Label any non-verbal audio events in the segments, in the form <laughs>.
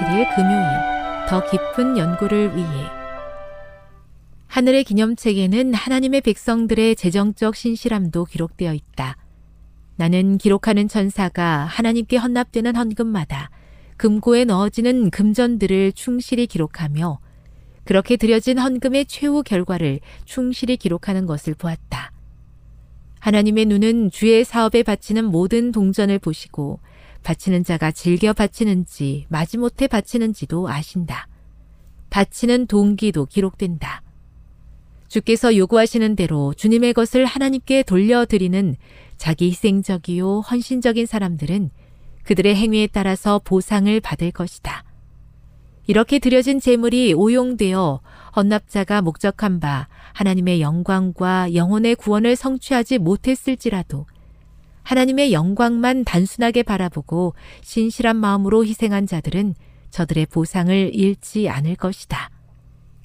27일 금요일 더 깊은 연구를 위해 하늘의 기념책에는 하나님의 백성들의 재정적 신실함도 기록되어 있다. 나는 기록하는 천사가 하나님께 헌납되는 헌금마다 금고에 넣어지는 금전들을 충실히 기록하며 그렇게 드려진 헌금의 최후 결과를 충실히 기록하는 것을 보았다. 하나님의 눈은 주의 사업에 바치는 모든 동전을 보시고 바치는 자가 즐겨 바치는지 마지못해 바치는지도 아신다. 바치는 동기도 기록된다. 주께서 요구하시는 대로 주님의 것을 하나님께 돌려드리는 자기 희생적이요 헌신적인 사람들은 그들의 행위에 따라서 보상을 받을 것이다. 이렇게 드려진 재물이 오용되어 헌납자가 목적한 바 하나님의 영광과 영혼의 구원을 성취하지 못했을지라도 하나님의 영광만 단순하게 바라보고 신실한 마음으로 희생한 자들은 저들의 보상을 잃지 않을 것이다.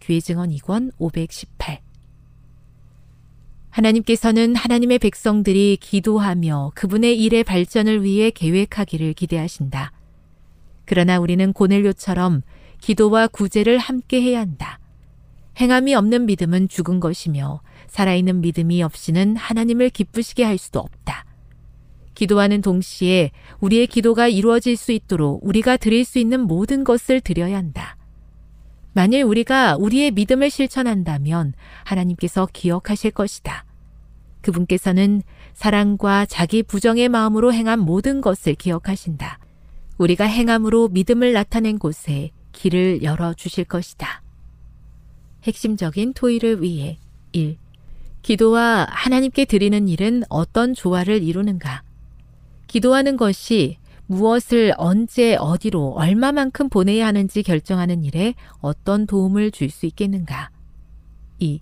귀의 증언 2권 518 하나님께서는 하나님의 백성들이 기도하며 그분의 일의 발전을 위해 계획하기를 기대하신다. 그러나 우리는 고넬료처럼 기도와 구제를 함께 해야 한다. 행함이 없는 믿음은 죽은 것이며 살아있는 믿음이 없이는 하나님을 기쁘시게 할 수도 없다. 기도하는 동시에 우리의 기도가 이루어질 수 있도록 우리가 드릴 수 있는 모든 것을 드려야 한다. 만일 우리가 우리의 믿음을 실천한다면 하나님께서 기억하실 것이다. 그분께서는 사랑과 자기 부정의 마음으로 행한 모든 것을 기억하신다. 우리가 행함으로 믿음을 나타낸 곳에 길을 열어 주실 것이다. 핵심적인 토의를 위해 1. 기도와 하나님께 드리는 일은 어떤 조화를 이루는가? 기도하는 것이 무엇을 언제 어디로 얼마만큼 보내야 하는지 결정하는 일에 어떤 도움을 줄 수 있겠는가? 2.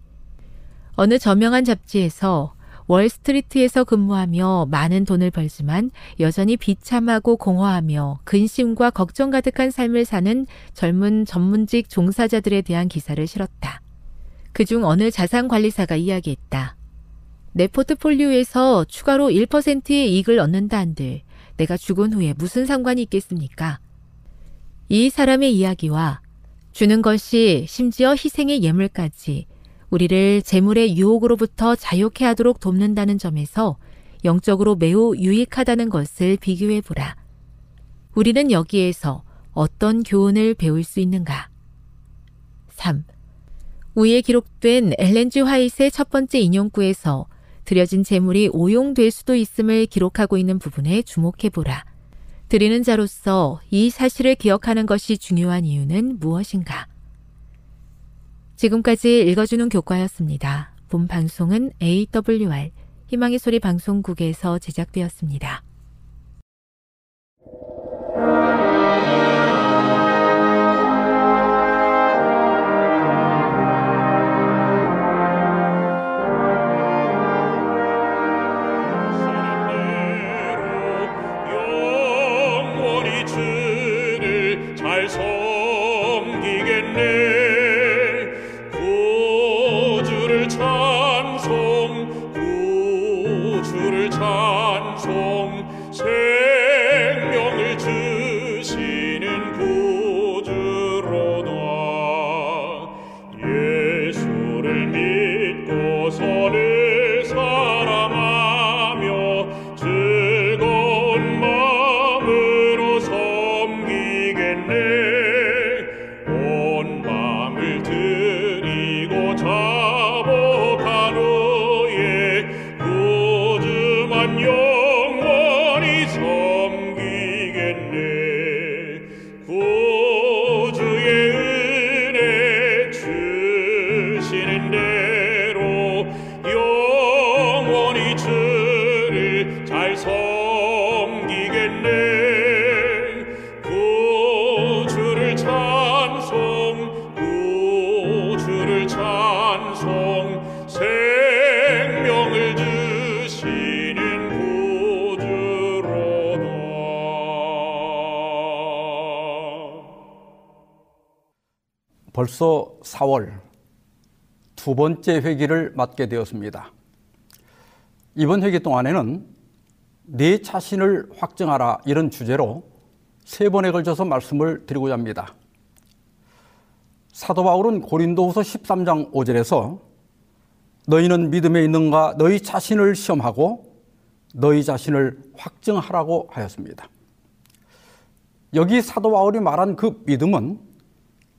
어느 저명한 잡지에서 월스트리트에서 근무하며 많은 돈을 벌지만 여전히 비참하고 공허하며 근심과 걱정 가득한 삶을 사는 젊은 전문직 종사자들에 대한 기사를 실었다. 그중 어느 자산관리사가 이야기했다. 내 포트폴리오에서 추가로 1%의 이익을 얻는다 한들 내가 죽은 후에 무슨 상관이 있겠습니까? 이 사람의 이야기와 주는 것이 심지어 희생의 예물까지 우리를 재물의 유혹으로부터 자유케 하도록 돕는다는 점에서 영적으로 매우 유익하다는 것을 비교해 보라. 우리는 여기에서 어떤 교훈을 배울 수 있는가? 3. 위에 기록된 엘렌지 화이트의 첫 번째 인용구에서 드려진 재물이 오용될 수도 있음을 기록하고 있는 부분에 주목해 보라. 드리는 자로서 이 사실을 기억하는 것이 중요한 이유는 무엇인가? 지금까지 읽어주는 교과였습니다. 본 방송은 AWR 희망의 소리 방송국에서 제작되었습니다. 벌써 4월 두 번째 회기를 맞게 되었습니다. 이번 회기 동안에는 내 자신을 확증하라 이런 주제로 세 번에 걸쳐서 말씀을 드리고자 합니다. 사도 바울은 고린도후서 13장 5절에서 너희는 믿음에 있는가 너희 자신을 시험하고 너희 자신을 확증하라고 하였습니다. 여기 사도 바울이 말한 그 믿음은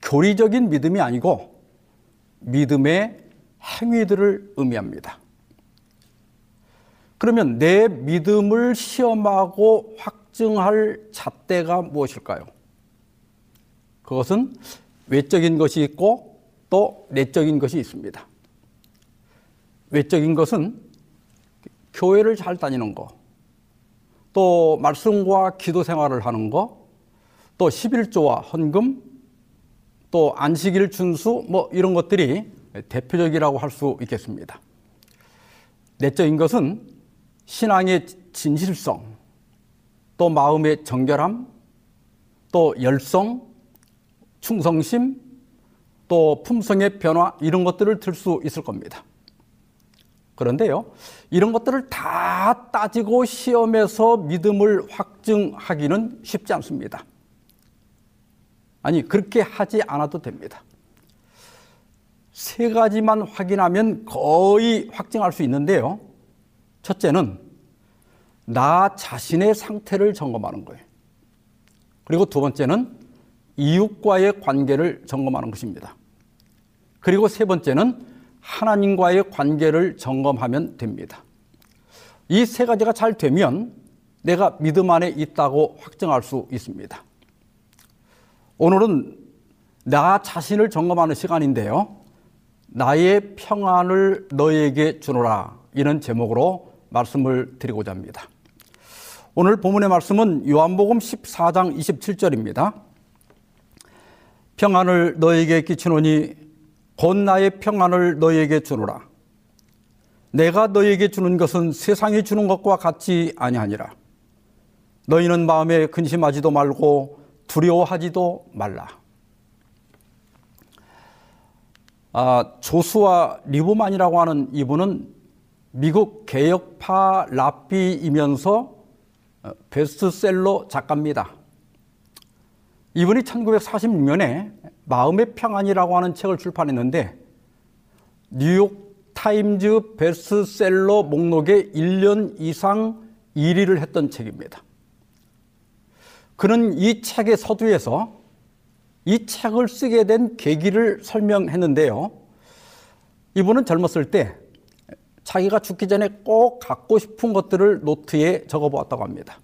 교리적인 믿음이 아니고 믿음의 행위들을 의미합니다. 그러면 내 믿음을 시험하고 확증할 잣대가 무엇일까요? 그것은 외적인 것이 있고 또 내적인 것이 있습니다. 외적인 것은 교회를 잘 다니는 거, 또 말씀과 기도 생활을 하는 거, 또 11조와 헌금, 또 안식일 준수 뭐 이런 것들이 대표적이라고 할 수 있겠습니다. 내적인 것은 신앙의 진실성, 또 마음의 정결함, 또 열성, 충성심, 또 품성의 변화 이런 것들을 들 수 있을 겁니다. 그런데요, 이런 것들을 다 따지고 시험해서 믿음을 확증하기는 쉽지 않습니다. 아니, 그렇게 하지 않아도 됩니다. 세 가지만 확인하면 거의 확증할 수 있는데요. 첫째는 나 자신의 상태를 점검하는 거예요. 그리고 두 번째는 이웃과의 관계를 점검하는 것입니다. 그리고 세 번째는 하나님과의 관계를 점검하면 됩니다. 이 세 가지가 잘 되면 내가 믿음 안에 있다고 확증할 수 있습니다. 오늘은 나 자신을 점검하는 시간인데요. 나의 평안을 너에게 주노라. 이런 제목으로 말씀을 드리고자 합니다. 오늘 본문의 말씀은 요한복음 14장 27절입니다. 평안을 너에게 끼치노니 곧 나의 평안을 너에게 주노라. 내가 너에게 주는 것은 세상이 주는 것과 같지 아니하니라. 너희는 마음에 근심하지도 말고 두려워하지도 말라. 아, 조수아 리브만이라고 하는 이분은 미국 개혁파 랍비이면서 베스트셀러 작가입니다. 이분이 1946년에 마음의 평안이라고 하는 책을 출판했는데 뉴욕 타임즈 베스트셀러 목록에 1년 이상 1위를 했던 책입니다. 그는 이 책의 서두에서 이 책을 쓰게 된 계기를 설명했는데요. 이분은 젊었을 때 자기가 죽기 전에 꼭 갖고 싶은 것들을 노트에 적어 보았다고 합니다.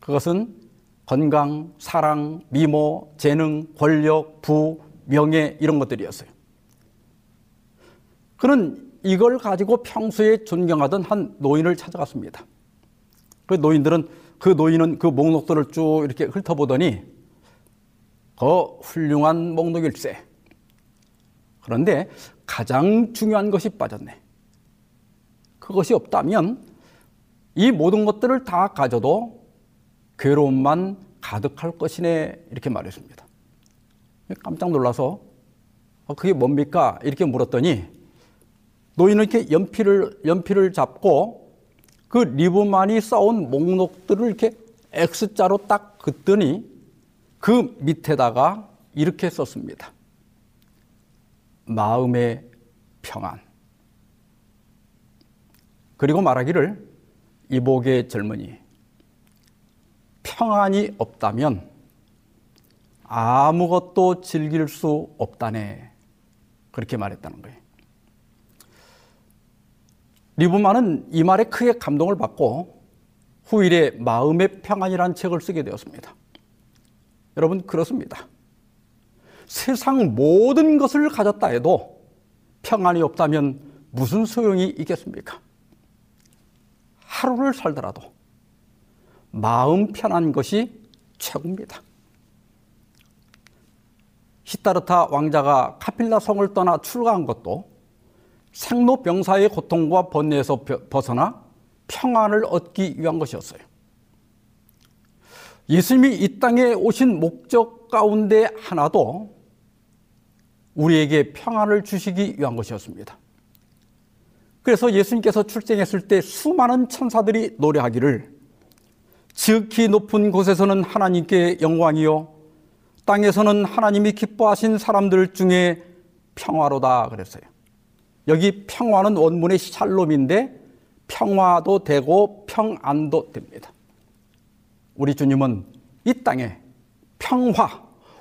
그것은 건강, 사랑, 미모, 재능, 권력, 부, 명예 이런 것들이었어요. 그는 이걸 가지고 평소에 존경하던 한 노인을 찾아갔습니다. 그 노인들은 그 노인은 그 목록들을 쭉 이렇게 훑어보더니 그 훌륭한 목록일세. 그런데 가장 중요한 것이 빠졌네. 그것이 없다면 이 모든 것들을 다 가져도 괴로움만 가득할 것이네 이렇게 말했습니다. 깜짝 놀라서 어, 그게 뭡니까? 이렇게 물었더니 노인은 이렇게 연필을 연필을 잡고 그 리브만이 써온 목록들을 이렇게 X자로 딱 긋더니 그 밑에다가 이렇게 썼습니다. 마음의 평안. 그리고 말하기를 이복의 젊은이 평안이 없다면 아무것도 즐길 수 없다네. 그렇게 말했다는 거예요. 리브만은 이 말에 크게 감동을 받고 후일에 마음의 평안이라는 책을 쓰게 되었습니다. 여러분 그렇습니다. 세상 모든 것을 가졌다 해도 평안이 없다면 무슨 소용이 있겠습니까? 하루를 살더라도 마음 편한 것이 최고입니다. 히타르타 왕자가 카필라 성을 떠나 출가한 것도 생로병사의 고통과 번뇌에서 벗어나 평안을 얻기 위한 것이었어요. 예수님이 이 땅에 오신 목적 가운데 하나도 우리에게 평안을 주시기 위한 것이었습니다. 그래서 예수님께서 출생했을 때 수많은 천사들이 노래하기를 지극히 높은 곳에서는 하나님께 영광이요 땅에서는 하나님이 기뻐하신 사람들 중에 평화로다 그랬어요. 여기 평화는 원문의 샬롬인데 평화도 되고 평안도 됩니다. 우리 주님은 이 땅에 평화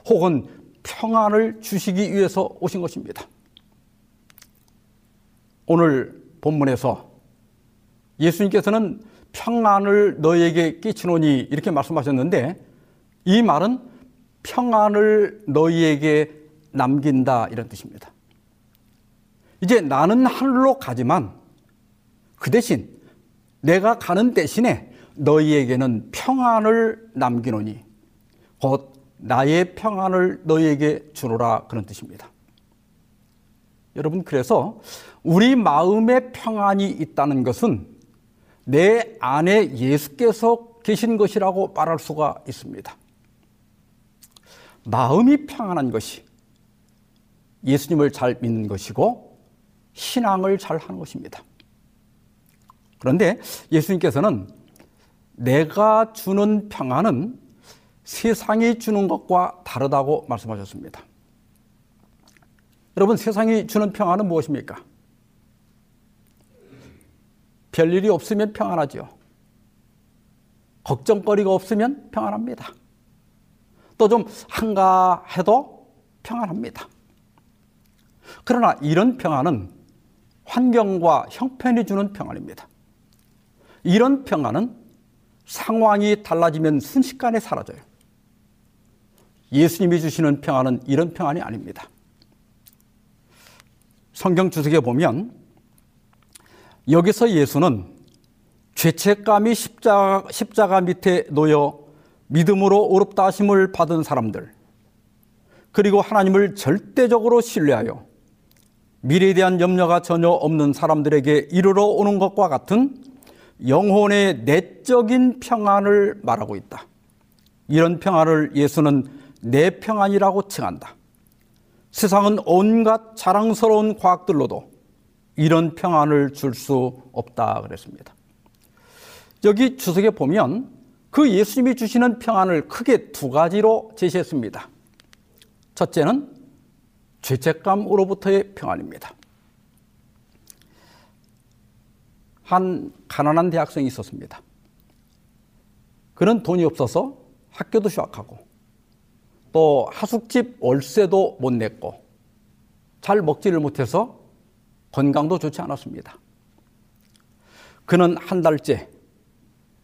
혹은 평안을 주시기 위해서 오신 것입니다. 오늘 본문에서 예수님께서는 평안을 너희에게 끼치노니 이렇게 말씀하셨는데 이 말은 평안을 너희에게 남긴다 이런 뜻입니다. 이제 나는 하늘로 가지만 그 대신 내가 가는 대신에 너희에게는 평안을 남기노니 곧 나의 평안을 너희에게 주노라 그런 뜻입니다. 여러분 그래서 우리 마음에 평안이 있다는 것은 내 안에 예수께서 계신 것이라고 말할 수가 있습니다. 마음이 평안한 것이 예수님을 잘 믿는 것이고 신앙을 잘 하는 것입니다. 그런데 예수님께서는 내가 주는 평안은 세상이 주는 것과 다르다고 말씀하셨습니다. 여러분, 세상이 주는 평안은 무엇입니까? 별일이 없으면 평안하죠. 걱정거리가 없으면 평안합니다. 또 좀 한가해도 평안합니다. 그러나 이런 평안은 환경과 형편이 주는 평안입니다. 이런 평안은 상황이 달라지면 순식간에 사라져요. 예수님이 주시는 평안은 이런 평안이 아닙니다. 성경 주석에 보면 여기서 예수는 죄책감이 십자가, 십자가 밑에 놓여 믿음으로 어렵다 하심을 받은 사람들, 그리고 하나님을 절대적으로 신뢰하여 미래에 대한 염려가 전혀 없는 사람들에게 이르러 오는 것과 같은 영혼의 내적인 평안을 말하고 있다. 이런 평안을 예수는 내 평안이라고 칭한다. 세상은 온갖 자랑스러운 과학들로도 이런 평안을 줄 수 없다 그랬습니다. 여기 주석에 보면 그 예수님이 주시는 평안을 크게 두 가지로 제시했습니다. 첫째는 죄책감으로부터의 평안입니다. 한 가난한 대학생이 있었습니다. 그는 돈이 없어서 학교도 휴학하고 또 하숙집 월세도 못 냈고 잘 먹지를 못해서 건강도 좋지 않았습니다. 그는 한 달째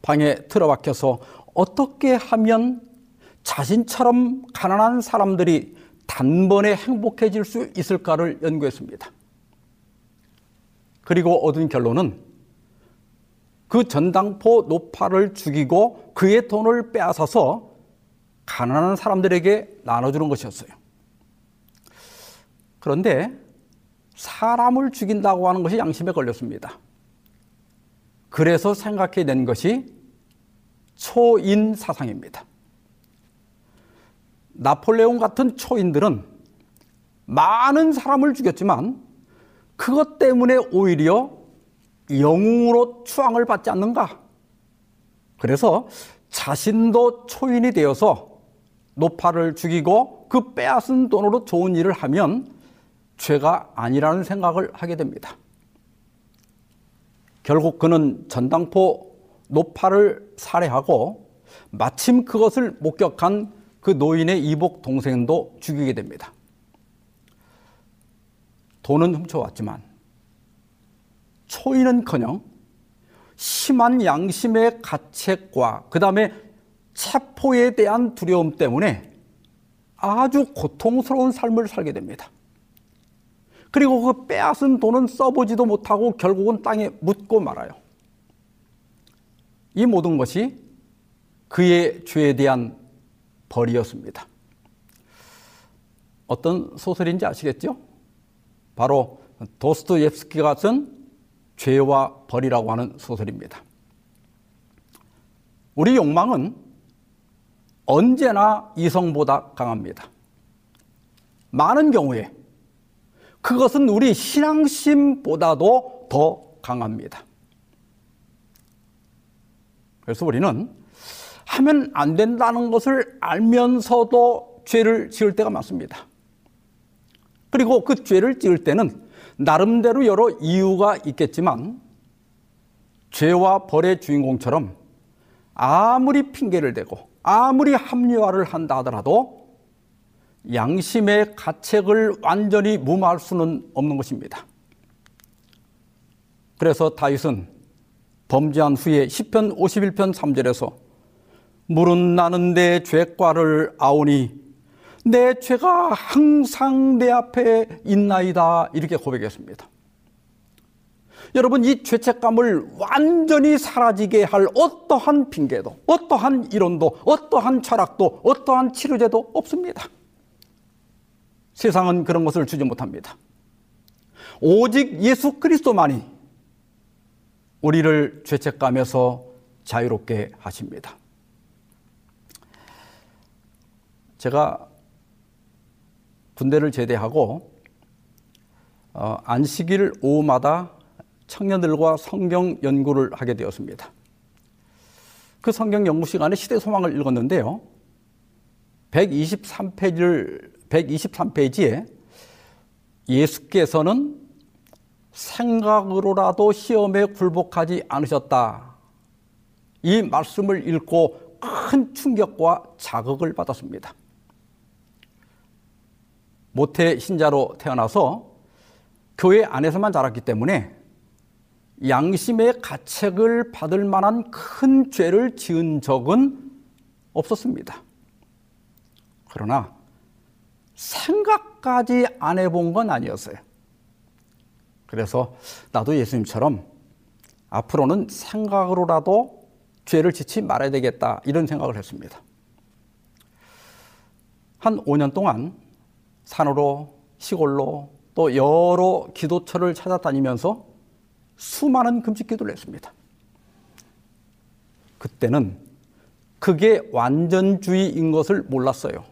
방에 틀어박혀서 어떻게 하면 자신처럼 가난한 사람들이 단번에 행복해질 수 있을까를 연구했습니다. 그리고 얻은 결론은 그 전당포 노파를 죽이고 그의 돈을 빼앗아서 가난한 사람들에게 나눠주는 것이었어요. 그런데 사람을 죽인다고 하는 것이 양심에 걸렸습니다. 그래서 생각해낸 것이 초인 사상입니다. 나폴레옹 같은 초인들은 많은 사람을 죽였지만 그것 때문에 오히려 영웅으로 추앙을 받지 않는가? 그래서 자신도 초인이 되어서 노파를 죽이고 그 빼앗은 돈으로 좋은 일을 하면 죄가 아니라는 생각을 하게 됩니다. 결국 그는 전당포 노파를 살해하고 마침 그것을 목격한 그 노인의 이복 동생도 죽이게 됩니다. 돈은 훔쳐왔지만 초인은커녕 심한 양심의 가책과 그 다음에 체포에 대한 두려움 때문에 아주 고통스러운 삶을 살게 됩니다. 그리고 그 빼앗은 돈은 써보지도 못하고 결국은 땅에 묻고 말아요. 이 모든 것이 그의 죄에 대한 벌이었습니다. 어떤 소설인지 아시겠죠? 바로 도스토옙스키가 쓴 죄와 벌이라고 하는 소설입니다. 우리 욕망은 언제나 이성보다 강합니다. 많은 경우에 그것은 우리 신앙심보다도 더 강합니다. 그래서 우리는 하면 안 된다는 것을 알면서도 죄를 지을 때가 많습니다. 그리고 그 죄를 지을 때는 나름대로 여러 이유가 있겠지만 죄와 벌의 주인공처럼 아무리 핑계를 대고 아무리 합리화를 한다 하더라도 양심의 가책을 완전히 무마할 수는 없는 것입니다. 그래서 다윗은 범죄한 후에 10편 51편 3절에서 물은 나는 내 죄과를 아오니 내 죄가 항상 내 앞에 있나이다. 이렇게 고백했습니다. 여러분, 이 죄책감을 완전히 사라지게 할 어떠한 핑계도, 어떠한 이론도, 어떠한 철학도, 어떠한 치료제도 없습니다. 세상은 그런 것을 주지 못합니다. 오직 예수 그리스도만이 우리를 죄책감에서 자유롭게 하십니다. 제가 군대를 제대하고 어, 안식일 오후마다 청년들과 성경 연구를 하게 되었습니다. 그 성경 연구 시간에 시대 소망을 읽었는데요. 123페이지를 123페이지에 예수께서는 생각으로라도 시험에 굴복하지 않으셨다. 이 말씀을 읽고 큰 충격과 자극을 받았습니다. 모태 신자로 태어나서 교회 안에서만 자랐기 때문에 양심의 가책을 받을 만한 큰 죄를 지은 적은 없었습니다. 그러나 생각까지 안 해본 건 아니었어요. 그래서 나도 예수님처럼 앞으로는 생각으로라도 죄를 짓지 말아야 되겠다 이런 생각을 했습니다. 한 5년 동안 산으로 시골로 또 여러 기도처를 찾아다니면서 수많은 금식 기도를 했습니다. 그때는 그게 완전주의인 것을 몰랐어요.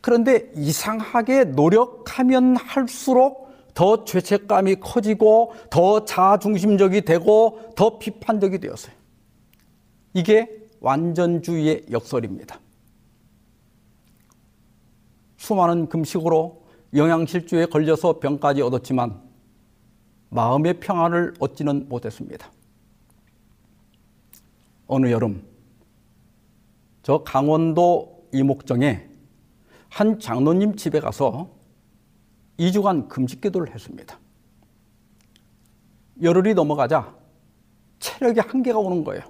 그런데 이상하게 노력하면 할수록 더 죄책감이 커지고 더 자중심적이 되고 더 비판적이 되었어요. 이게 완전주의의 역설입니다. 수많은 금식으로 영양실조에 걸려서 병까지 얻었지만 마음의 평안을 얻지는 못했습니다. 어느 여름 저 강원도 이목정에 한 장로님 집에 가서 2주간 금식 기도를 했습니다. 열흘이 넘어가자 체력이 한계가 오는 거예요.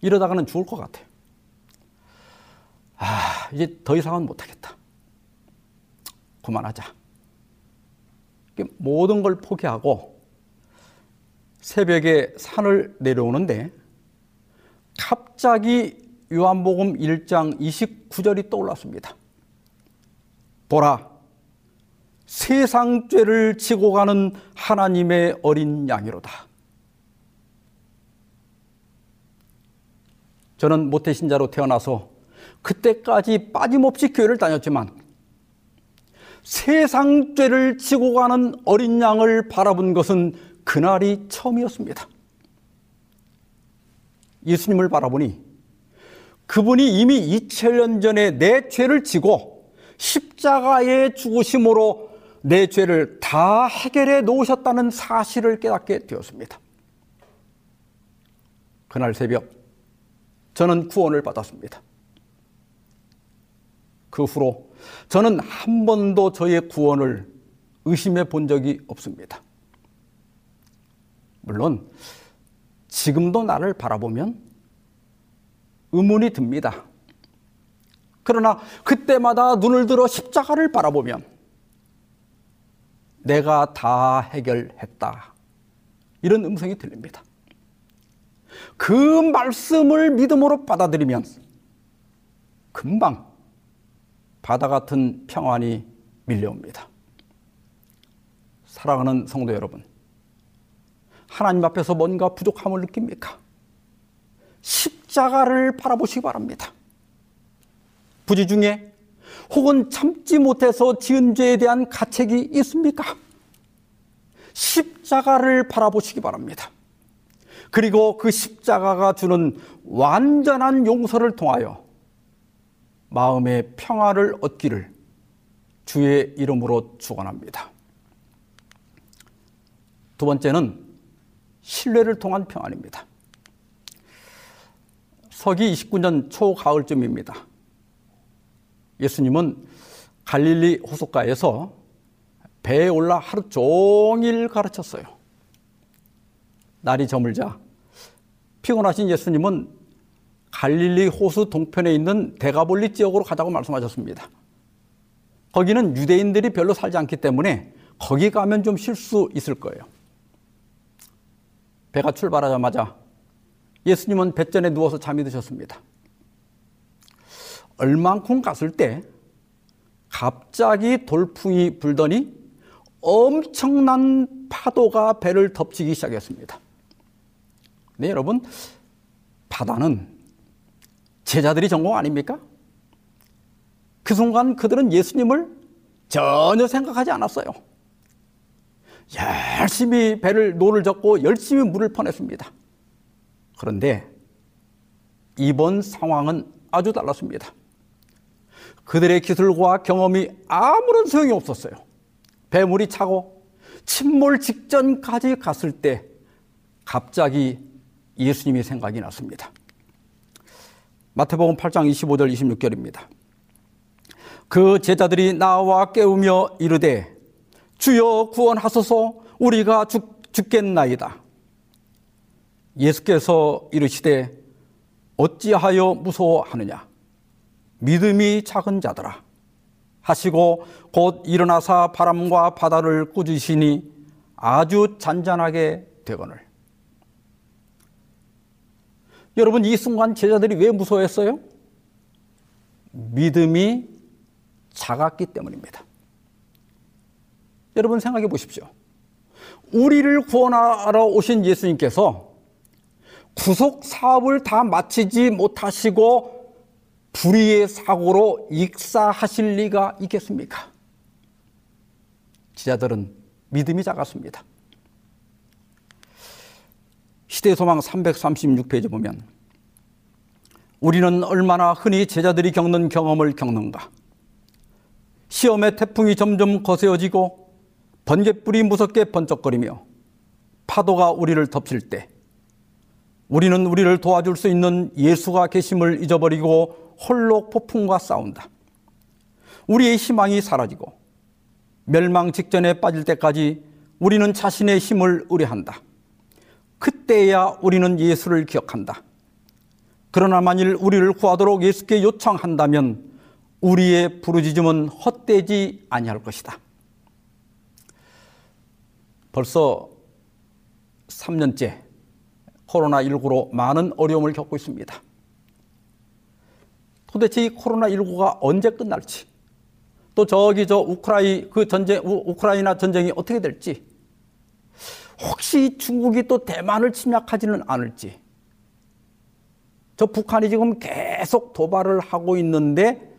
이러다가는 죽을 것 같아요. 아, 이제 더 이상은 못하겠다. 그만하자. 모든 걸 포기하고 새벽에 산을 내려오는데 갑자기 요한복음 1장 29절이 떠올랐습니다. 보라, 세상 죄를 지고 가는 하나님의 어린 양이로다. 저는 모태신자로 태어나서 그때까지 빠짐없이 교회를 다녔지만 세상 죄를 지고 가는 어린 양을 바라본 것은 그날이 처음이었습니다. 예수님을 바라보니 그분이 이미 2000년 전에 내 죄를 지고 십자가의 죽으심으로 내 죄를 다 해결해 놓으셨다는 사실을 깨닫게 되었습니다. 그날 새벽 저는 구원을 받았습니다. 그 후로 저는 한 번도 저의 구원을 의심해 본 적이 없습니다. 물론 지금도 나를 바라보면 의문이 듭니다. 그러나 그때마다 눈을 들어 십자가를 바라보면 내가 다 해결했다. 이런 음성이 들립니다. 그 말씀을 믿음으로 받아들이면 금방 바다 같은 평안이 밀려옵니다. 사랑하는 성도 여러분, 하나님 앞에서 뭔가 부족함을 느낍니까? 십자가를 바라보시기 바랍니다. 부지 중에 혹은 참지 못해서 지은 죄에 대한 가책이 있습니까? 십자가를 바라보시기 바랍니다. 그리고 그 십자가가 주는 완전한 용서를 통하여 마음의 평화를 얻기를 주의 이름으로 축원합니다. 두 번째는 신뢰를 통한 평안입니다. 서기 29년 초가을쯤입니다. 예수님은 갈릴리 호숫가에서 배에 올라 하루 종일 가르쳤어요. 날이 저물자 피곤하신 예수님은 갈릴리 호수 동편에 있는 대가볼리 지역으로 가자고 말씀하셨습니다. 거기는 유대인들이 별로 살지 않기 때문에 거기 가면 좀 쉴 수 있을 거예요. 배가 출발하자마자 예수님은 뱃전에 누워서 잠이 드셨습니다. 얼만큼 갔을 때 갑자기 돌풍이 불더니 엄청난 파도가 배를 덮치기 시작했습니다. 네, 여러분, 바다는 제자들이 전공 아닙니까? 그 순간 그들은 예수님을 전혀 생각하지 않았어요. 열심히 배를 노를 젓고 열심히 물을 퍼냈습니다. 그런데 이번 상황은 아주 달랐습니다. 그들의 기술과 경험이 아무런 소용이 없었어요. 배물이 차고 침몰 직전까지 갔을 때 갑자기 예수님이 생각이 났습니다. 마태복음 8장 25절 26절입니다. 그 제자들이 나와 깨우며 이르되 주여 구원하소서 우리가 죽, 죽겠나이다. 예수께서 이르시되 어찌하여 무서워하느냐 믿음이 작은 자들아 하시고 곧 일어나사 바람과 바다를 꾸짖으시니 아주 잔잔하게 되거늘 여러분 이 순간 제자들이 왜 무서워했어요? 믿음이 작았기 때문입니다. 여러분 생각해 보십시오. 우리를 구원하러 오신 예수님께서 구속 사업을 다 마치지 못하시고 불의의 사고로 익사하실 리가 있겠습니까? 지자들은 믿음이 작았습니다. 시대소망 336페이지 보면 우리는 얼마나 흔히 제자들이 겪는 경험을 겪는가. 시험의 태풍이 점점 거세어지고 번개불이 무섭게 번쩍거리며 파도가 우리를 덮칠 때 우리는 우리를 도와줄 수 있는 예수가 계심을 잊어버리고 홀로 폭풍과 싸운다. 우리의 희망이 사라지고 멸망 직전에 빠질 때까지 우리는 자신의 힘을 의뢰한다. 그때야 우리는 예수를 기억한다. 그러나 만일 우리를 구하도록 예수께 요청한다면 우리의 부르짖음은 헛되지 아니할 것이다. 벌써 3년째 코로나19로 많은 어려움을 겪고 있습니다. 도대체 이 코로나19가 언제 끝날지, 또 저기 저 우크라이 그 전쟁, 우크라이나 전쟁이 어떻게 될지, 혹시 중국이 또 대만을 침략하지는 않을지, 저 북한이 지금 계속 도발을 하고 있는데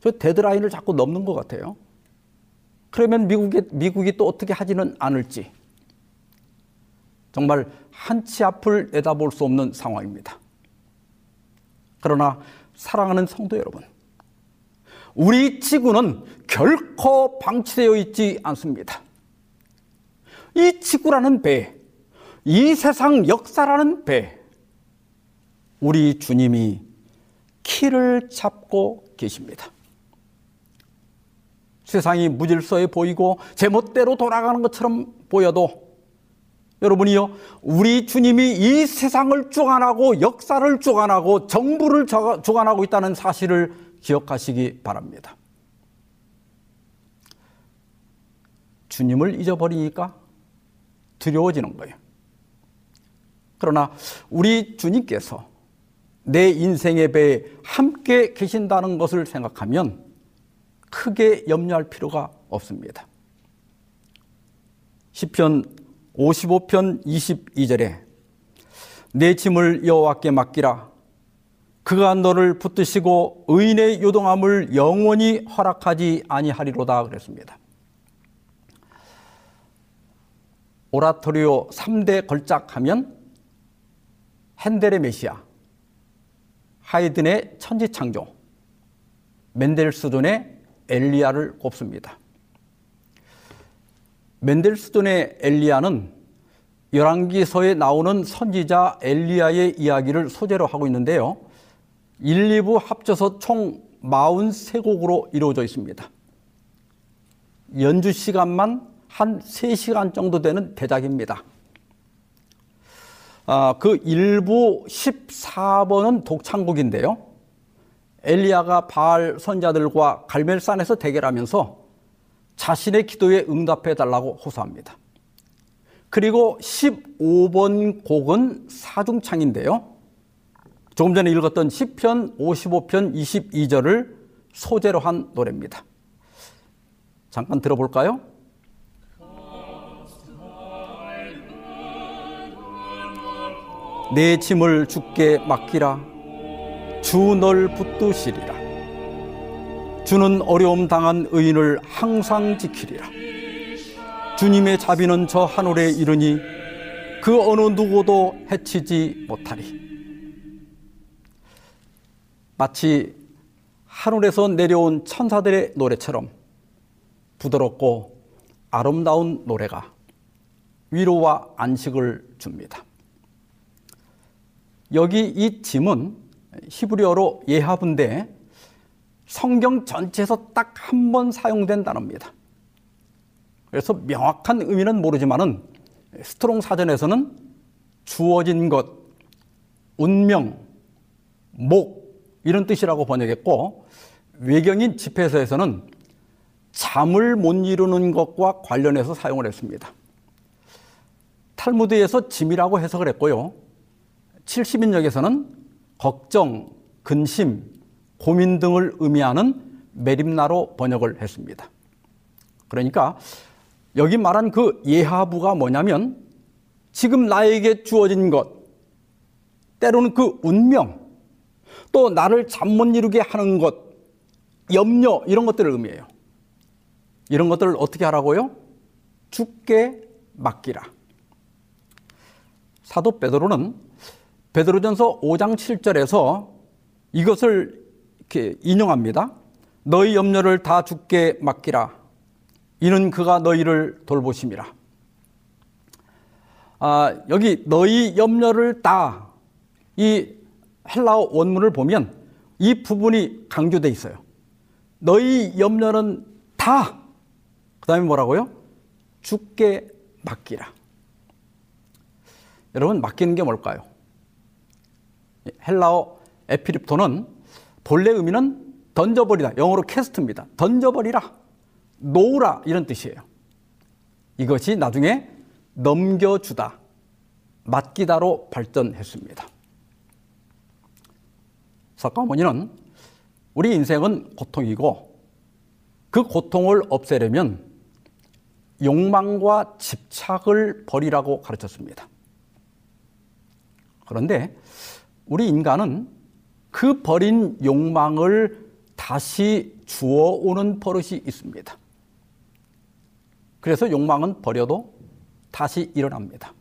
저 데드라인을 자꾸 넘는 것 같아요. 그러면 미국이, 미국이 또 어떻게 하지는 않을지. 정말 한치 앞을 내다볼 수 없는 상황입니다. 그러나 사랑하는 성도 여러분, 우리 지구는 결코 방치되어 있지 않습니다. 이 지구라는 배, 이 세상 역사라는 배, 우리 주님이 키를 잡고 계십니다. 세상이 무질서해 보이고 제멋대로 돌아가는 것처럼 보여도 여러분이요, 우리 주님이 이 세상을 주관하고 역사를 주관하고 정부를 주관하고 있다는 사실을 기억하시기 바랍니다. 주님을 잊어버리니까 두려워지는 거예요. 그러나 우리 주님께서 내 인생의 배에 함께 계신다는 것을 생각하면 크게 염려할 필요가 없습니다. 시편 55편 22절에 내 짐을 여호와께 맡기라 그가 너를 붙드시고 의인의 요동함을 영원히 허락하지 아니하리로다 그랬습니다. 오라토리오 3대 걸작 하면 핸델의 메시아, 하이든의 천지창조, 멘델스존의 엘리야를 꼽습니다. 멘델스존의 엘리야는 열왕기서에 나오는 선지자 엘리야의 이야기를 소재로 하고 있는데요. 1, 2부 합쳐서 총 43곡으로 이루어져 있습니다. 연주 시간만 한 3시간 정도 되는 대작입니다. 아, 그 일부 14번은 독창곡인데요. 엘리야가 바알 선자들과 갈멜산에서 대결하면서 자신의 기도에 응답해 달라고 호소합니다. 그리고 15번 곡은 사중창인데요. 조금 전에 읽었던 10편 55편 22절을 소재로 한 노래입니다. 잠깐 들어볼까요? 내 짐을 주께 맡기라. 주 널 붙드시리라. 주는 어려움 당한 의인을 항상 지키리라. 주님의 자비는 저 하늘에 이르니 그 어느 누구도 해치지 못하리. 마치 하늘에서 내려온 천사들의 노래처럼 부드럽고 아름다운 노래가 위로와 안식을 줍니다. 여기 이 짐은 히브리어로 예하브인데 성경 전체에서 딱 한 번 사용된 단어입니다. 그래서 명확한 의미는 모르지만은 스트롱 사전에서는 주어진 것, 운명, 목 이런 뜻이라고 번역했고 외경인 집회서에서는 잠을 못 이루는 것과 관련해서 사용을 했습니다. 탈무드에서 짐이라고 해석을 했고요. 70인역에서는 걱정, 근심, 고민 등을 의미하는 메림나로 번역을 했습니다. 그러니까 여기 말한 그 예하부가 뭐냐면 지금 나에게 주어진 것, 때로는 그 운명, 또 나를 잠 못 이루게 하는 것, 염려, 이런 것들을 의미해요. 이런 것들을 어떻게 하라고요? 죽게 맡기라. 사도 베드로는 베드로전서 5장 7절에서 이것을 이렇게 인용합니다. 너희 염려를 다 죽게 맡기라. 이는 그가 너희를 돌보심이라. 아, 여기 너희 염려를 다 이 헬라어 원문을 보면 이 부분이 강조돼 있어요. 너희 염려는 다 그다음에 뭐라고요? 죽게 맡기라. 여러분, 맡기는 게 뭘까요? 헬라어 에피립토는 본래 의미는 던져버리다. 영어로 캐스트입니다. 던져버리라. 놓으라. 이런 뜻이에요. 이것이 나중에 넘겨주다. 맡기다로 발전했습니다. 사카모니는 우리 인생은 고통이고 그 고통을 없애려면 욕망과 집착을 버리라고 가르쳤습니다. 그런데 우리 인간은 그 버린 욕망을 다시 주워오는 버릇이 있습니다. 그래서 욕망은 버려도 다시 일어납니다.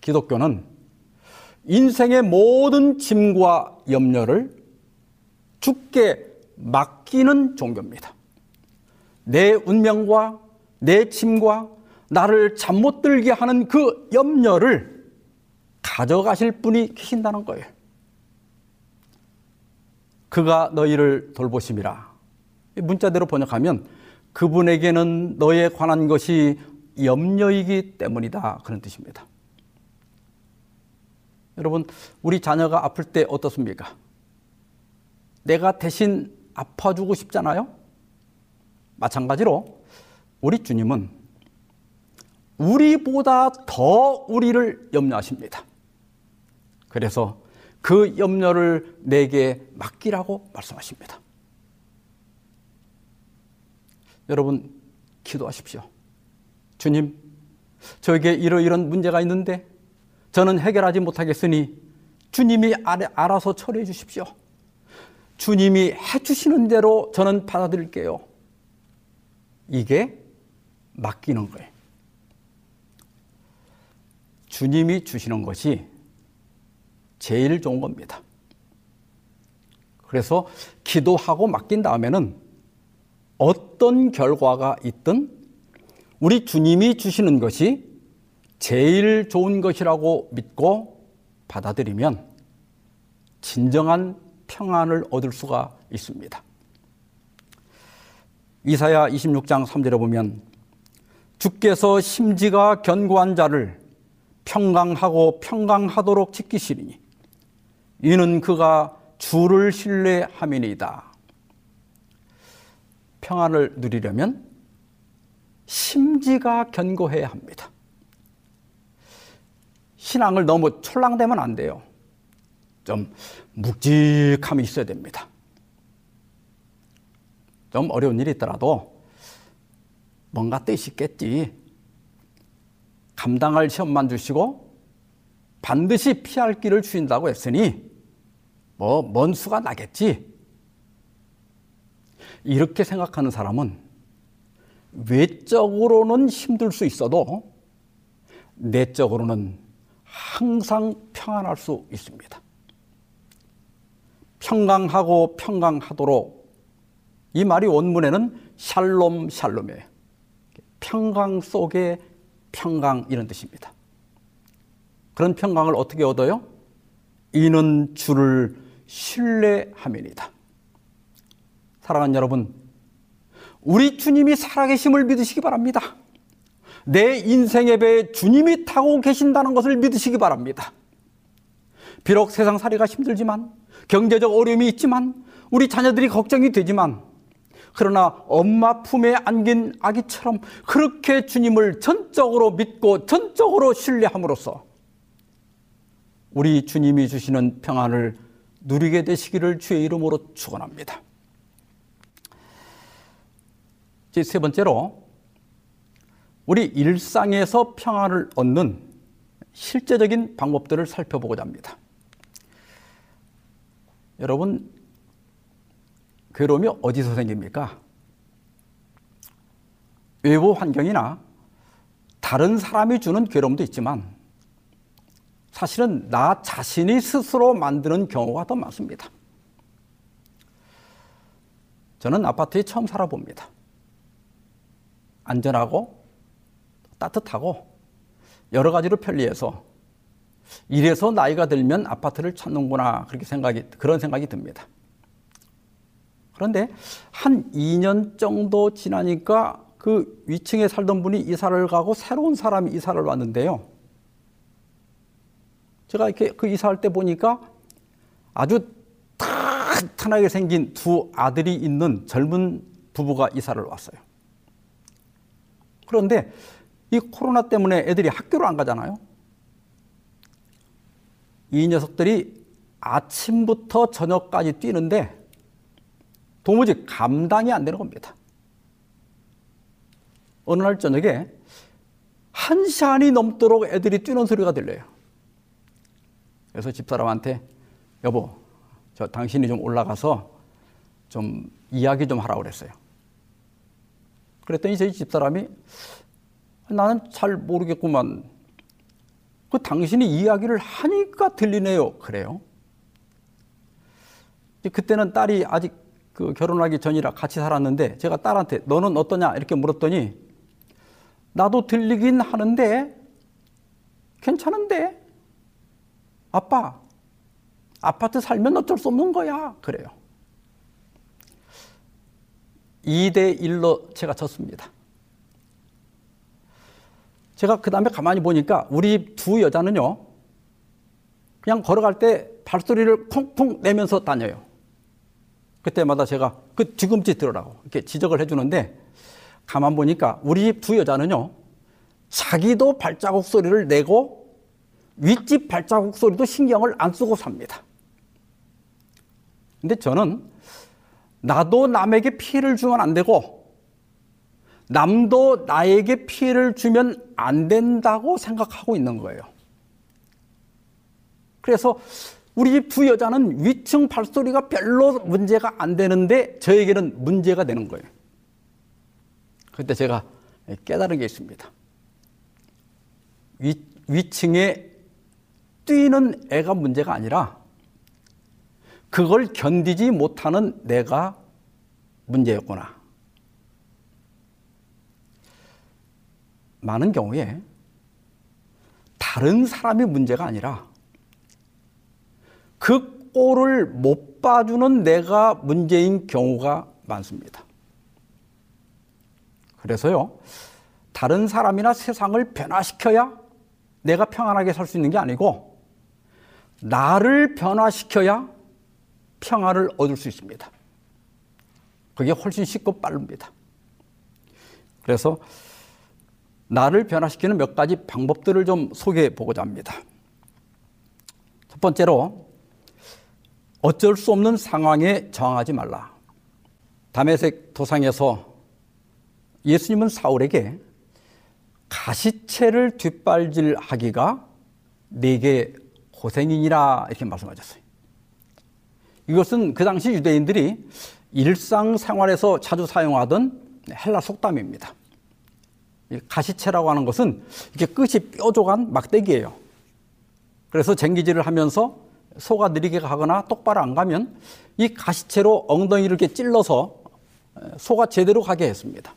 기독교는 인생의 모든 짐과 염려를 죽게 맡기는 종교입니다. 내 운명과 내 짐과 나를 잠 못 들게 하는 그 염려를 가져가실 분이 계신다는 거예요. 그가 너희를 돌보심이라. 문자대로 번역하면 그분에게는 너에 관한 것이 염려이기 때문이다. 그런 뜻입니다. 여러분, 우리 자녀가 아플 때 어떻습니까? 내가 대신 아파주고 싶잖아요? 마찬가지로 우리 주님은 우리보다 더 우리를 염려하십니다. 그래서 그 염려를 내게 맡기라고 말씀하십니다. 여러분, 기도하십시오. 주님, 저에게 이러이런 문제가 있는데 저는 해결하지 못하겠으니 주님이 알아서 처리해 주십시오. 주님이 해주시는 대로 저는 받아들일게요. 이게 맡기는 거예요. 주님이 주시는 것이 제일 좋은 겁니다. 그래서 기도하고 맡긴 다음에는 어떤 결과가 있든 우리 주님이 주시는 것이 제일 좋은 것이라고 믿고 받아들이면 진정한 평안을 얻을 수가 있습니다. 이사야 26장 3절에 보면 주께서 심지가 견고한 자를 평강하고 평강하도록 지키시리니 이는 그가 주를 신뢰함이니이다. 평안을 누리려면 심지가 견고해야 합니다. 신앙을 너무 촐랑대면 안 돼요. 좀 묵직함이 있어야 됩니다. 좀 어려운 일이 있더라도 뭔가 뜻이 있겠지. 감당할 시험만 주시고 반드시 피할 길을 주신다고 했으니 뭐 먼 수가 나겠지. 이렇게 생각하는 사람은 외적으로는 힘들 수 있어도 내적으로는 항상 평안할 수 있습니다. 평강하고 평강하도록 이 말이 원문에는 샬롬 샬롬이에요. 평강 속에 평강 이런 뜻입니다. 그런 평강을 어떻게 얻어요? 이는 주를 신뢰함이니다. 사랑하는 여러분, 우리 주님이 살아계심을 믿으시기 바랍니다. 내 인생의 배에 주님이 타고 계신다는 것을 믿으시기 바랍니다. 비록 세상 살이가 힘들지만 경제적 어려움이 있지만 우리 자녀들이 걱정이 되지만 그러나 엄마 품에 안긴 아기처럼 그렇게 주님을 전적으로 믿고 전적으로 신뢰함으로써 우리 주님이 주시는 평안을 누리게 되시기를 주의 이름으로 축원합니다. 세 번째로 우리 일상에서 평안을 얻는 실제적인 방법들을 살펴보고자 합니다. 여러분, 괴로움이 어디서 생깁니까? 외부 환경이나 다른 사람이 주는 괴로움도 있지만 사실은 나 자신이 스스로 만드는 경우가 더 많습니다. 저는 아파트에 처음 살아봅니다. 안전하고 따뜻하고 여러 가지로 편리해서 이래서 나이가 들면 아파트를 찾는구나 그렇게 생각이 그런 생각이 듭니다. 그런데 한 2년 정도 지나니까 그 위층에 살던 분이 이사를 가고 새로운 사람이 이사를 왔는데요. 제가 이렇게 그 이사할 때 보니까 아주 탄탄하게 생긴 두 아들이 있는 젊은 부부가 이사를 왔어요. 그런데 이 코로나 때문에 애들이 학교를 안 가잖아요. 이 녀석들이 아침부터 저녁까지 뛰는데 도무지 감당이 안 되는 겁니다. 어느 날 저녁에 한 시간이 넘도록 애들이 뛰는 소리가 들려요. 그래서 집사람한테 여보, 저 당신이 좀 올라가서 좀 이야기 좀 하라고 그랬어요. 그랬더니 저희 집사람이 나는 잘 모르겠구만. 그 당신이 이야기를 하니까 들리네요. 그래요. 그때는 딸이 아직 그 결혼하기 전이라 같이 살았는데 제가 딸한테 너는 어떠냐 이렇게 물었더니 나도 들리긴 하는데 괜찮은데 아빠 아파트 살면 어쩔 수 없는 거야 그래요. 2대 1로 제가 졌습니다. 제가 그 다음에 가만히 보니까 우리 두 여자는요, 그냥 걸어갈 때 발소리를 콩콩 내면서 다녀요. 그때마다 제가 그 뒤꿈치 들으라고 이렇게 지적을 해주는데 가만 보니까 우리 두 여자는요, 자기도 발자국 소리를 내고 윗집 발자국 소리도 신경을 안 쓰고 삽니다. 근데 저는 나도 남에게 피해를 주면 안 되고 남도 나에게 피해를 주면 안 된다고 생각하고 있는 거예요. 그래서 우리 집 두 여자는 위층 발소리가 별로 문제가 안 되는데 저에게는 문제가 되는 거예요. 그때 제가 깨달은 게 있습니다. 위, 위층에 뛰는 애가 문제가 아니라 그걸 견디지 못하는 내가 문제였구나. 많은 경우에 다른 사람이 문제가 아니라 그 꼴을 못 봐주는 내가 문제인 경우가 많습니다. 그래서요, 다른 사람이나 세상을 변화시켜야 내가 평안하게 살 수 있는 게 아니고, 나를 변화시켜야 평안을 얻을 수 있습니다. 그게 훨씬 쉽고 빠릅니다. 그래서 나를 변화시키는 몇 가지 방법들을 좀 소개해 보고자 합니다. 첫 번째로 어쩔 수 없는 상황에 저항하지 말라. 담에색 도상에서 예수님은 사울에게 가시채를 뒷발질하기가 내게 고생이니라 이렇게 말씀하셨어요. 이것은 그 당시 유대인들이 일상생활에서 자주 사용하던 헬라 속담입니다. 가시채라고 하는 것은 이렇게 끝이 뾰족한 막대기예요. 그래서 쟁기질을 하면서 소가 느리게 가거나 똑바로 안 가면 이 가시채로 엉덩이를 이렇게 찔러서 소가 제대로 가게 했습니다.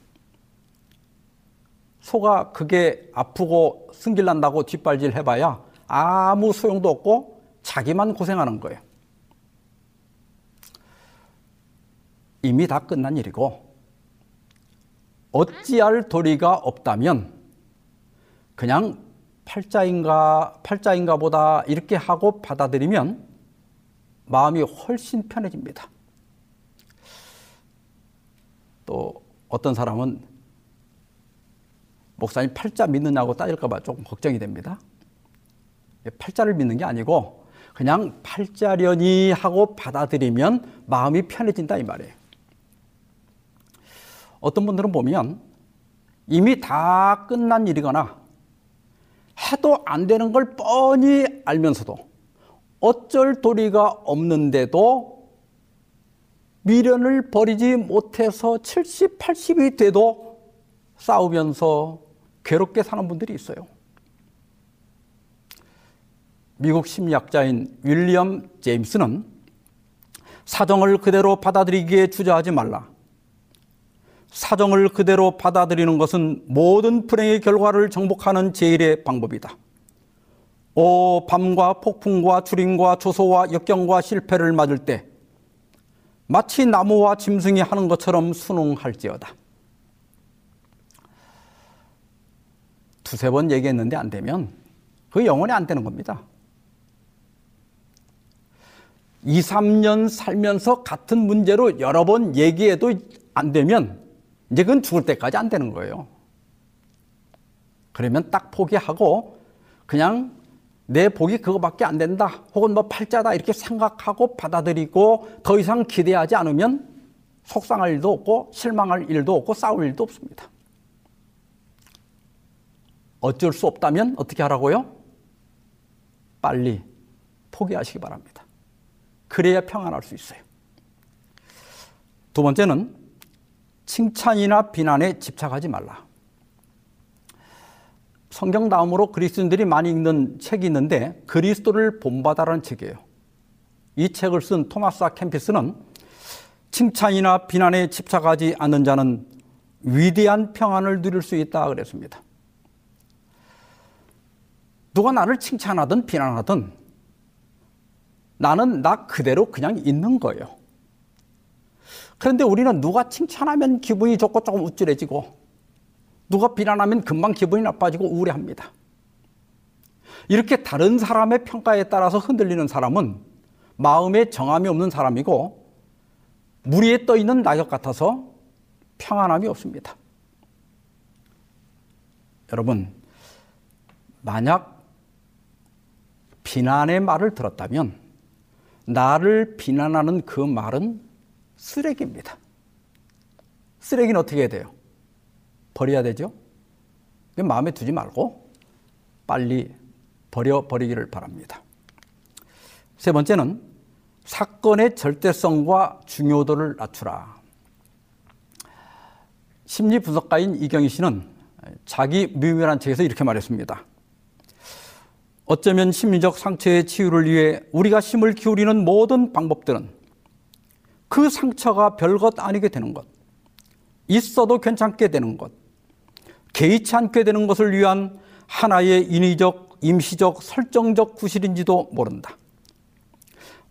소가 그게 아프고 승질난다고 뒷발질 해봐야 아무 소용도 없고 자기만 고생하는 거예요. 이미 다 끝난 일이고 어찌할 도리가 없다면 그냥 팔자인가 팔자인가 보다 이렇게 하고 받아들이면 마음이 훨씬 편해집니다. 또 어떤 사람은 목사님 팔자 믿느냐고 따질까 봐 조금 걱정이 됩니다. 팔자를 믿는 게 아니고 그냥 팔자려니 하고 받아들이면 마음이 편해진다 이 말이에요. 어떤 분들은 보면 이미 다 끝난 일이거나 해도 안 되는 걸 뻔히 알면서도 어쩔 도리가 없는데도 미련을 버리지 못해서 70, 80이 돼도 싸우면서 괴롭게 사는 분들이 있어요. 미국 심리학자인 윌리엄 제임스는 사정을 그대로 받아들이기에 주저하지 말라. 사정을 그대로 받아들이는 것은 모든 불행의 결과를 정복하는 제일의 방법이다. 오, 밤과 폭풍과 주림과 조소와 역경과 실패를 맞을 때 마치 나무와 짐승이 하는 것처럼 순응할지어다. 두세 번 얘기했는데 안 되면 그 영원히 안 되는 겁니다. 2, 3년 살면서 같은 문제로 여러 번 얘기해도 안 되면 이제 그건 죽을 때까지 안 되는 거예요. 그러면 딱 포기하고 그냥 내 복이 그거밖에 안 된다. 혹은 뭐 팔자다. 이렇게 생각하고 받아들이고 더 이상 기대하지 않으면 속상할 일도 없고 실망할 일도 없고 싸울 일도 없습니다. 어쩔 수 없다면 어떻게 하라고요? 빨리 포기하시기 바랍니다. 그래야 평안할 수 있어요. 두 번째는 칭찬이나 비난에 집착하지 말라. 성경 다음으로 그리스도인들이 많이 읽는 책이 있는데 그리스도를 본받아라는 책이에요. 이 책을 쓴 토마스 캠피스는 칭찬이나 비난에 집착하지 않는 자는 위대한 평안을 누릴 수 있다 그랬습니다. 누가 나를 칭찬하든 비난하든 나는 나 그대로 그냥 있는 거예요. 그런데 우리는 누가 칭찬하면 기분이 좋고 조금 우쭐해지고 누가 비난하면 금방 기분이 나빠지고 우울해합니다. 이렇게 다른 사람의 평가에 따라서 흔들리는 사람은 마음에 정함이 없는 사람이고 물 위에 떠 있는 낙엽 같아서 평안함이 없습니다. 여러분, 만약 비난의 말을 들었다면 나를 비난하는 그 말은 쓰레기입니다. 쓰레기는 어떻게 해야 돼요? 버려야 되죠? 마음에 두지 말고 빨리 버려버리기를 바랍니다. 세 번째는 사건의 절대성과 중요도를 낮추라. 심리 분석가인 이경희 씨는 자기 묘미란 책에서 이렇게 말했습니다. 어쩌면 심리적 상처의 치유를 위해 우리가 힘을 기울이는 모든 방법들은 그 상처가 별것 아니게 되는 것, 있어도 괜찮게 되는 것, 개의치 않게 되는 것을 위한 하나의 인위적, 임시적, 설정적 구실인지도 모른다.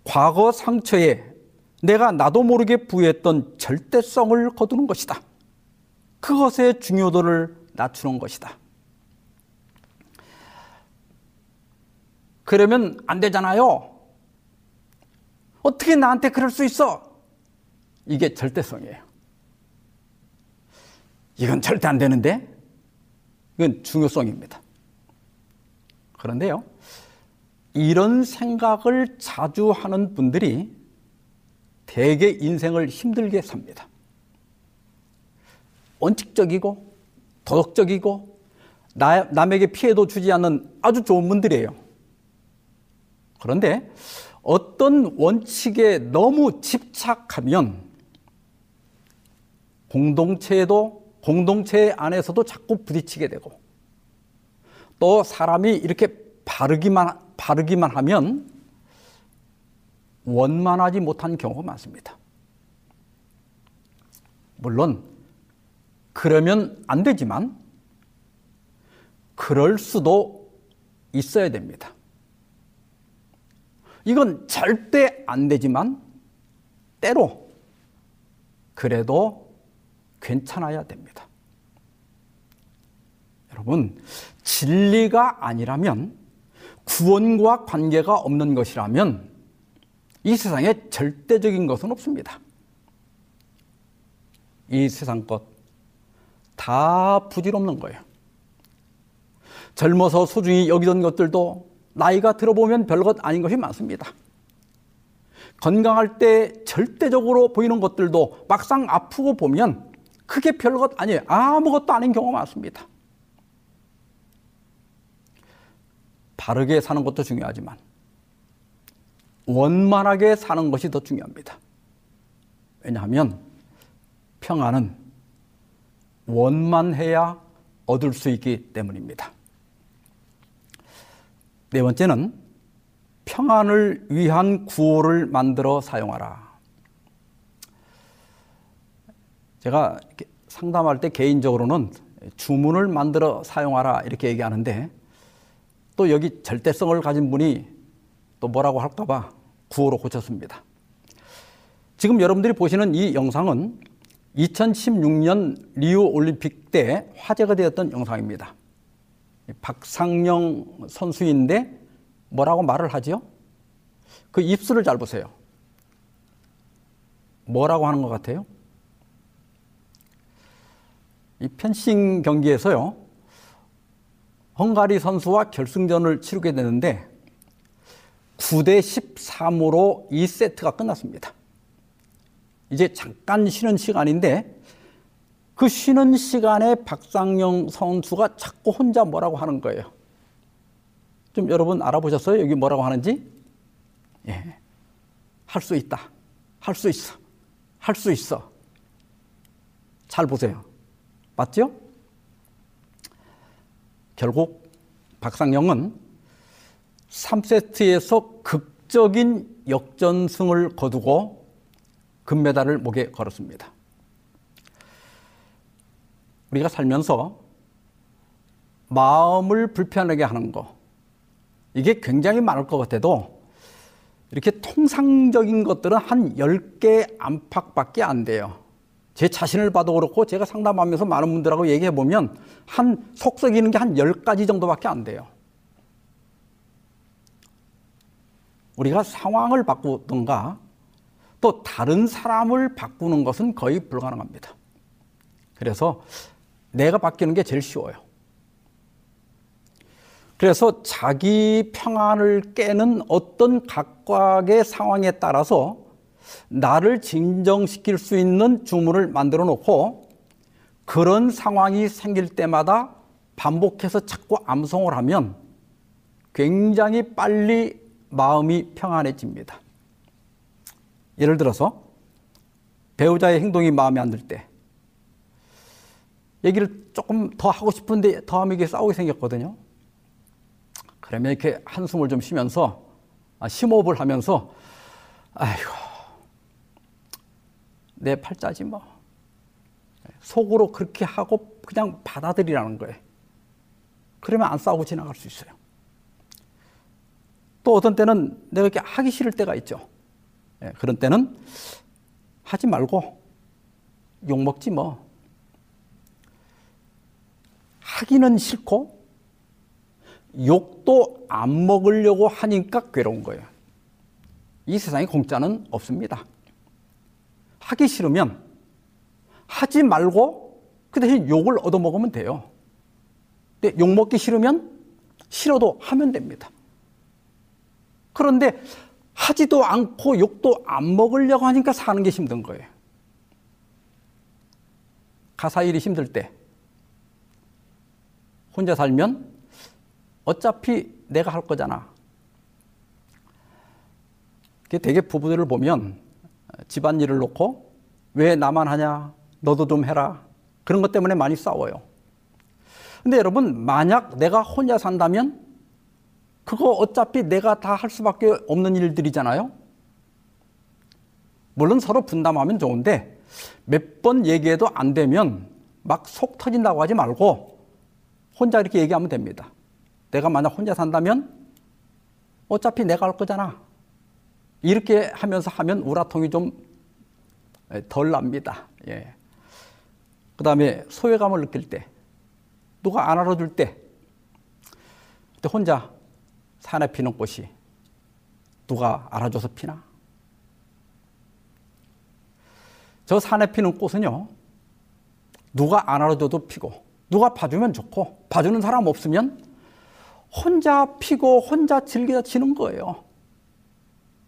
과거 상처에 내가 나도 모르게 부여했던 절대성을 거두는 것이다. 그것의 중요도를 낮추는 것이다. 그러면 안 되잖아요. 어떻게 나한테 그럴 수 있어? 이게 절대성이에요. 이건 절대 안 되는데? 이건 중요성입니다. 그런데요, 이런 생각을 자주 하는 분들이 대개 인생을 힘들게 삽니다. 원칙적이고 도덕적이고 나, 남에게 피해도 주지 않는 아주 좋은 분들이에요. 그런데 어떤 원칙에 너무 집착하면 공동체에도 공동체 안에서도 자꾸 부딪히게 되고 또 사람이 이렇게 바르기만 바르기만 하면 원만하지 못한 경우가 많습니다. 물론 그러면 안 되지만 그럴 수도 있어야 됩니다. 이건 절대 안 되지만 때로 그래도 괜찮아야 됩니다. 여러분, 진리가 아니라면 구원과 관계가 없는 것이라면 이 세상에 절대적인 것은 없습니다. 이 세상 것 다 부질없는 거예요. 젊어서 소중히 여기던 것들도 나이가 들어보면 별것 아닌 것이 많습니다. 건강할 때 절대적으로 보이는 것들도 막상 아프고 보면 크게 별것 아니에요. 아무것도 아닌 경우가 많습니다. 바르게 사는 것도 중요하지만 원만하게 사는 것이 더 중요합니다. 왜냐하면 평안은 원만해야 얻을 수 있기 때문입니다. 네 번째는 평안을 위한 구호를 만들어 사용하라. 제가 상담할 때 개인적으로는 주문을 만들어 사용하라 이렇게 얘기하는데 또 여기 절대성을 가진 분이 또 뭐라고 할까봐 구호로 고쳤습니다. 지금 여러분들이 보시는 이 영상은 2016년 리우 올림픽 때 화제가 되었던 영상입니다. 박상영 선수인데 뭐라고 말을 하지요? 그 입술을 잘 보세요. 뭐라고 하는 것 같아요? 이 펜싱 경기에서요. 헝가리 선수와 결승전을 치르게 되는데 9대 13으로 2세트가 끝났습니다. 이제 잠깐 쉬는 시간인데 그 쉬는 시간에 박상영 선수가 자꾸 혼자 뭐라고 하는 거예요. 좀 여러분 알아보셨어요? 여기 뭐라고 하는지? 예. 할 수 있다. 할 수 있어. 할 수 있어. 잘 보세요. 맞죠? 결국 박상영은 3세트에서 극적인 역전승을 거두고 금메달을 목에 걸었습니다. 우리가 살면서 마음을 불편하게 하는 거, 이게 굉장히 많을 것 같아도 이렇게 통상적인 것들은 한 10개 안팎밖에 안 돼요. 제 자신을 봐도 그렇고 제가 상담하면서 많은 분들하고 얘기해 보면 한 속썩이는 게 한 10가지 정도밖에 안 돼요. 우리가 상황을 바꾸든가 또 다른 사람을 바꾸는 것은 거의 불가능합니다. 그래서 내가 바뀌는 게 제일 쉬워요. 그래서 자기 평안을 깨는 어떤 각각의 상황에 따라서 나를 진정시킬 수 있는 주문을 만들어 놓고 그런 상황이 생길 때마다 반복해서 자꾸 암송을 하면 굉장히 빨리 마음이 평안해집니다. 예를 들어서 배우자의 행동이 마음에 안 들 때 얘기를 조금 더 하고 싶은데 더 하면 이게 싸우게 생겼거든요. 그러면 이렇게 한숨을 좀 쉬면서 아, 심호흡을 하면서 아이고 내 팔자지 뭐 속으로 그렇게 하고 그냥 받아들이라는 거예요. 그러면 안 싸우고 지나갈 수 있어요. 또 어떤 때는 내가 이렇게 하기 싫을 때가 있죠. 예, 그런 때는 하지 말고 욕 먹지 뭐. 하기는 싫고 욕도 안 먹으려고 하니까 괴로운 거예요. 이 세상에 공짜는 없습니다. 하기 싫으면 하지 말고 그 대신 욕을 얻어먹으면 돼요. 근데 욕 먹기 싫으면 싫어도 하면 됩니다. 그런데 하지도 않고 욕도 안 먹으려고 하니까 사는 게 힘든 거예요. 가사 일이 힘들 때 혼자 살면 어차피 내가 할 거잖아. 되게 부부들을 보면 집안일을 놓고 왜 나만 하냐? 너도 좀 해라. 그런 것 때문에 많이 싸워요. 근데 여러분, 만약 내가 혼자 산다면 그거 어차피 내가 다 할 수밖에 없는 일들이잖아요. 물론 서로 분담하면 좋은데 몇 번 얘기해도 안 되면 막 속 터진다고 하지 말고 혼자 이렇게 얘기하면 됩니다. 내가 만약 혼자 산다면 어차피 내가 할 거잖아. 이렇게 하면서 하면 우라통이 좀 덜 납니다. 예. 그 다음에 소외감을 느낄 때, 누가 안 알아줄 때, 혼자 산에 피는 꽃이 누가 알아줘서 피나? 저 산에 피는 꽃은요, 누가 안 알아줘도 피고, 누가 봐주면 좋고, 봐주는 사람 없으면 혼자 피고 혼자 즐기다 지는 거예요.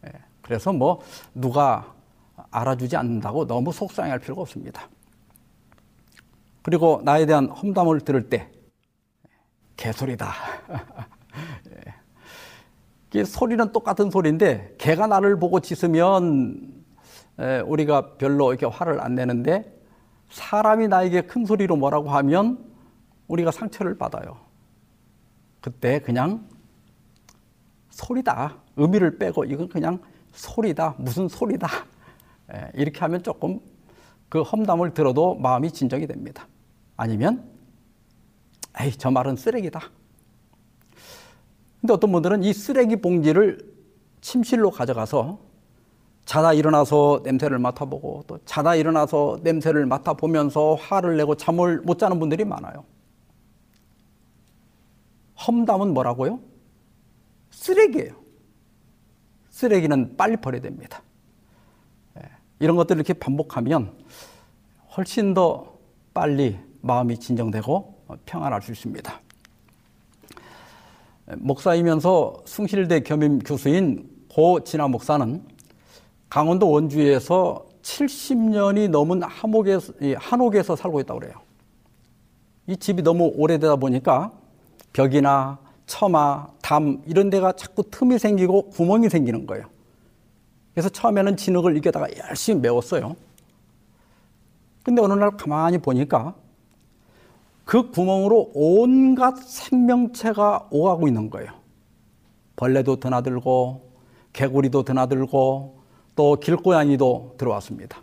예, 그래서 뭐 누가 알아주지 않는다고 너무 속상해할 필요가 없습니다. 그리고 나에 대한 험담을 들을 때 개소리다. <laughs> 예. 소리는 똑같은 소리인데 개가 나를 보고 짖으면 우리가 별로 이렇게 화를 안 내는데 사람이 나에게 큰 소리로 뭐라고 하면 우리가 상처를 받아요. 그때 그냥 소리다. 의미를 빼고 이건 그냥 소리다. 무슨 소리다. 예, 이렇게 하면 조금 그 험담을 들어도 마음이 진정이 됩니다. 아니면 에이 저 말은 쓰레기다. 근데 어떤 분들은 이 쓰레기 봉지를 침실로 가져가서 자다 일어나서 냄새를 맡아보고 또 자다 일어나서 냄새를 맡아보면서 화를 내고 잠을 못 자는 분들이 많아요. 험담은 뭐라고요? 쓰레기예요. 쓰레기는 빨리 버려야 됩니다. 예, 이런 것들을 이렇게 반복하면 훨씬 더 빨리 마음이 진정되고 평안할 수 있습니다. 목사이면서 숭실대 겸임 교수인 고 진화 목사는 강원도 원주에서 70년이 넘은 한옥에서, 한옥에서 살고 있다고 그래요. 이 집이 너무 오래되다 보니까 벽이나 처마, 담 이런 데가 자꾸 틈이 생기고 구멍이 생기는 거예요. 그래서 처음에는 진흙을 이겨다가 열심히 메웠어요. 근데 어느 날 가만히 보니까 그 구멍으로 온갖 생명체가 오가고 있는 거예요. 벌레도 드나들고 개구리도 드나들고 또 길고양이도 들어왔습니다.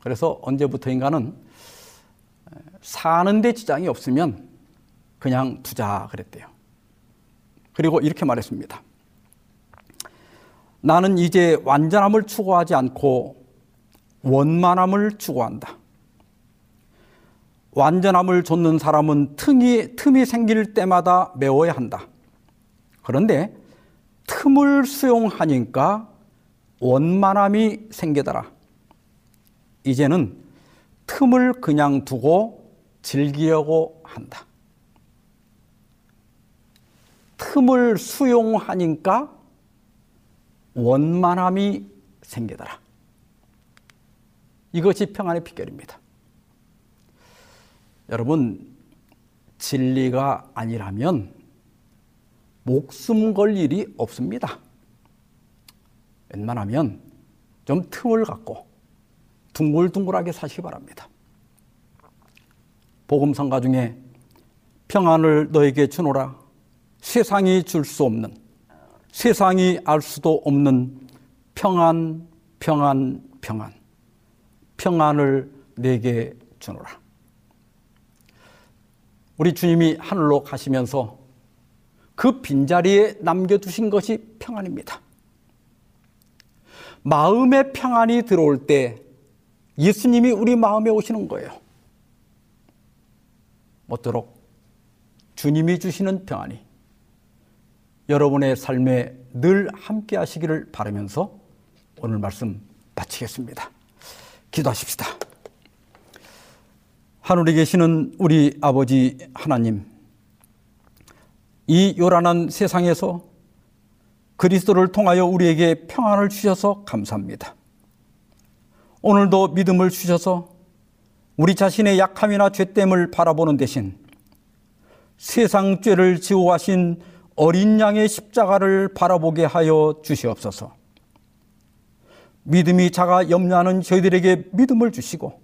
그래서 언제부터인가는 사는데 지장이 없으면 그냥 두자 그랬대요. 그리고 이렇게 말했습니다. 나는 이제 완전함을 추구하지 않고 원만함을 추구한다. 완전함을 좇는 사람은 틈이, 틈이 생길 때마다 메워야 한다. 그런데 틈을 수용하니까 원만함이 생기더라. 이제는 틈을 그냥 두고 즐기려고 한다. 틈을 수용하니까 원만함이 생기더라. 이것이 평안의 비결입니다. 여러분, 진리가 아니라면 목숨 걸 일이 없습니다. 웬만하면 좀 틈을 갖고 둥글둥글하게 사시기 바랍니다. 복음성가 중에 평안을 너에게 주노라 세상이 줄 수 없는 세상이 알 수도 없는 평안 평안 평안 평안을 내게 주노라 우리 주님이 하늘로 가시면서 그 빈자리에 남겨두신 것이 평안입니다. 마음의 평안이 들어올 때 예수님이 우리 마음에 오시는 거예요. 모쪼록 주님이 주시는 평안이 여러분의 삶에 늘 함께 하시기를 바라면서 오늘 말씀 마치겠습니다. 기도하십시다. 하늘에 계시는 우리 아버지 하나님, 이 요란한 세상에서 그리스도를 통하여 우리에게 평안을 주셔서 감사합니다. 오늘도 믿음을 주셔서 우리 자신의 약함이나 죄됨을 바라보는 대신 세상 죄를 지고 하신 어린 양의 십자가를 바라보게 하여 주시옵소서. 믿음이 작아 염려하는 저희들에게 믿음을 주시고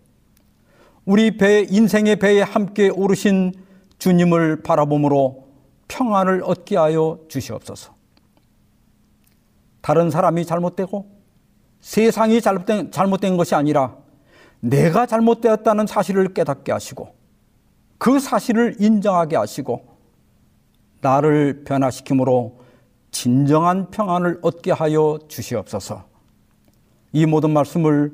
우리 배 인생의 배에 함께 오르신 주님을 바라봄으로 평안을 얻게 하여 주시옵소서. 다른 사람이 잘못되고 세상이 잘못된, 잘못된 것이 아니라 내가 잘못되었다는 사실을 깨닫게 하시고 그 사실을 인정하게 하시고 나를 변화시킴으로 진정한 평안을 얻게 하여 주시옵소서. 이 모든 말씀을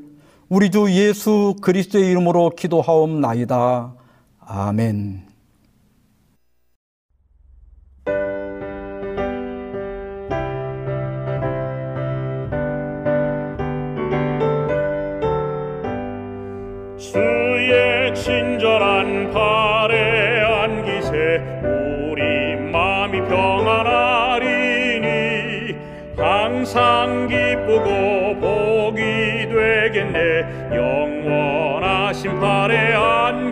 우리 주 예수 그리스도의 이름으로 기도하옵나이다. 아멘. 주 항상 기쁘고 복이 되겠네. 영원하신 발에 안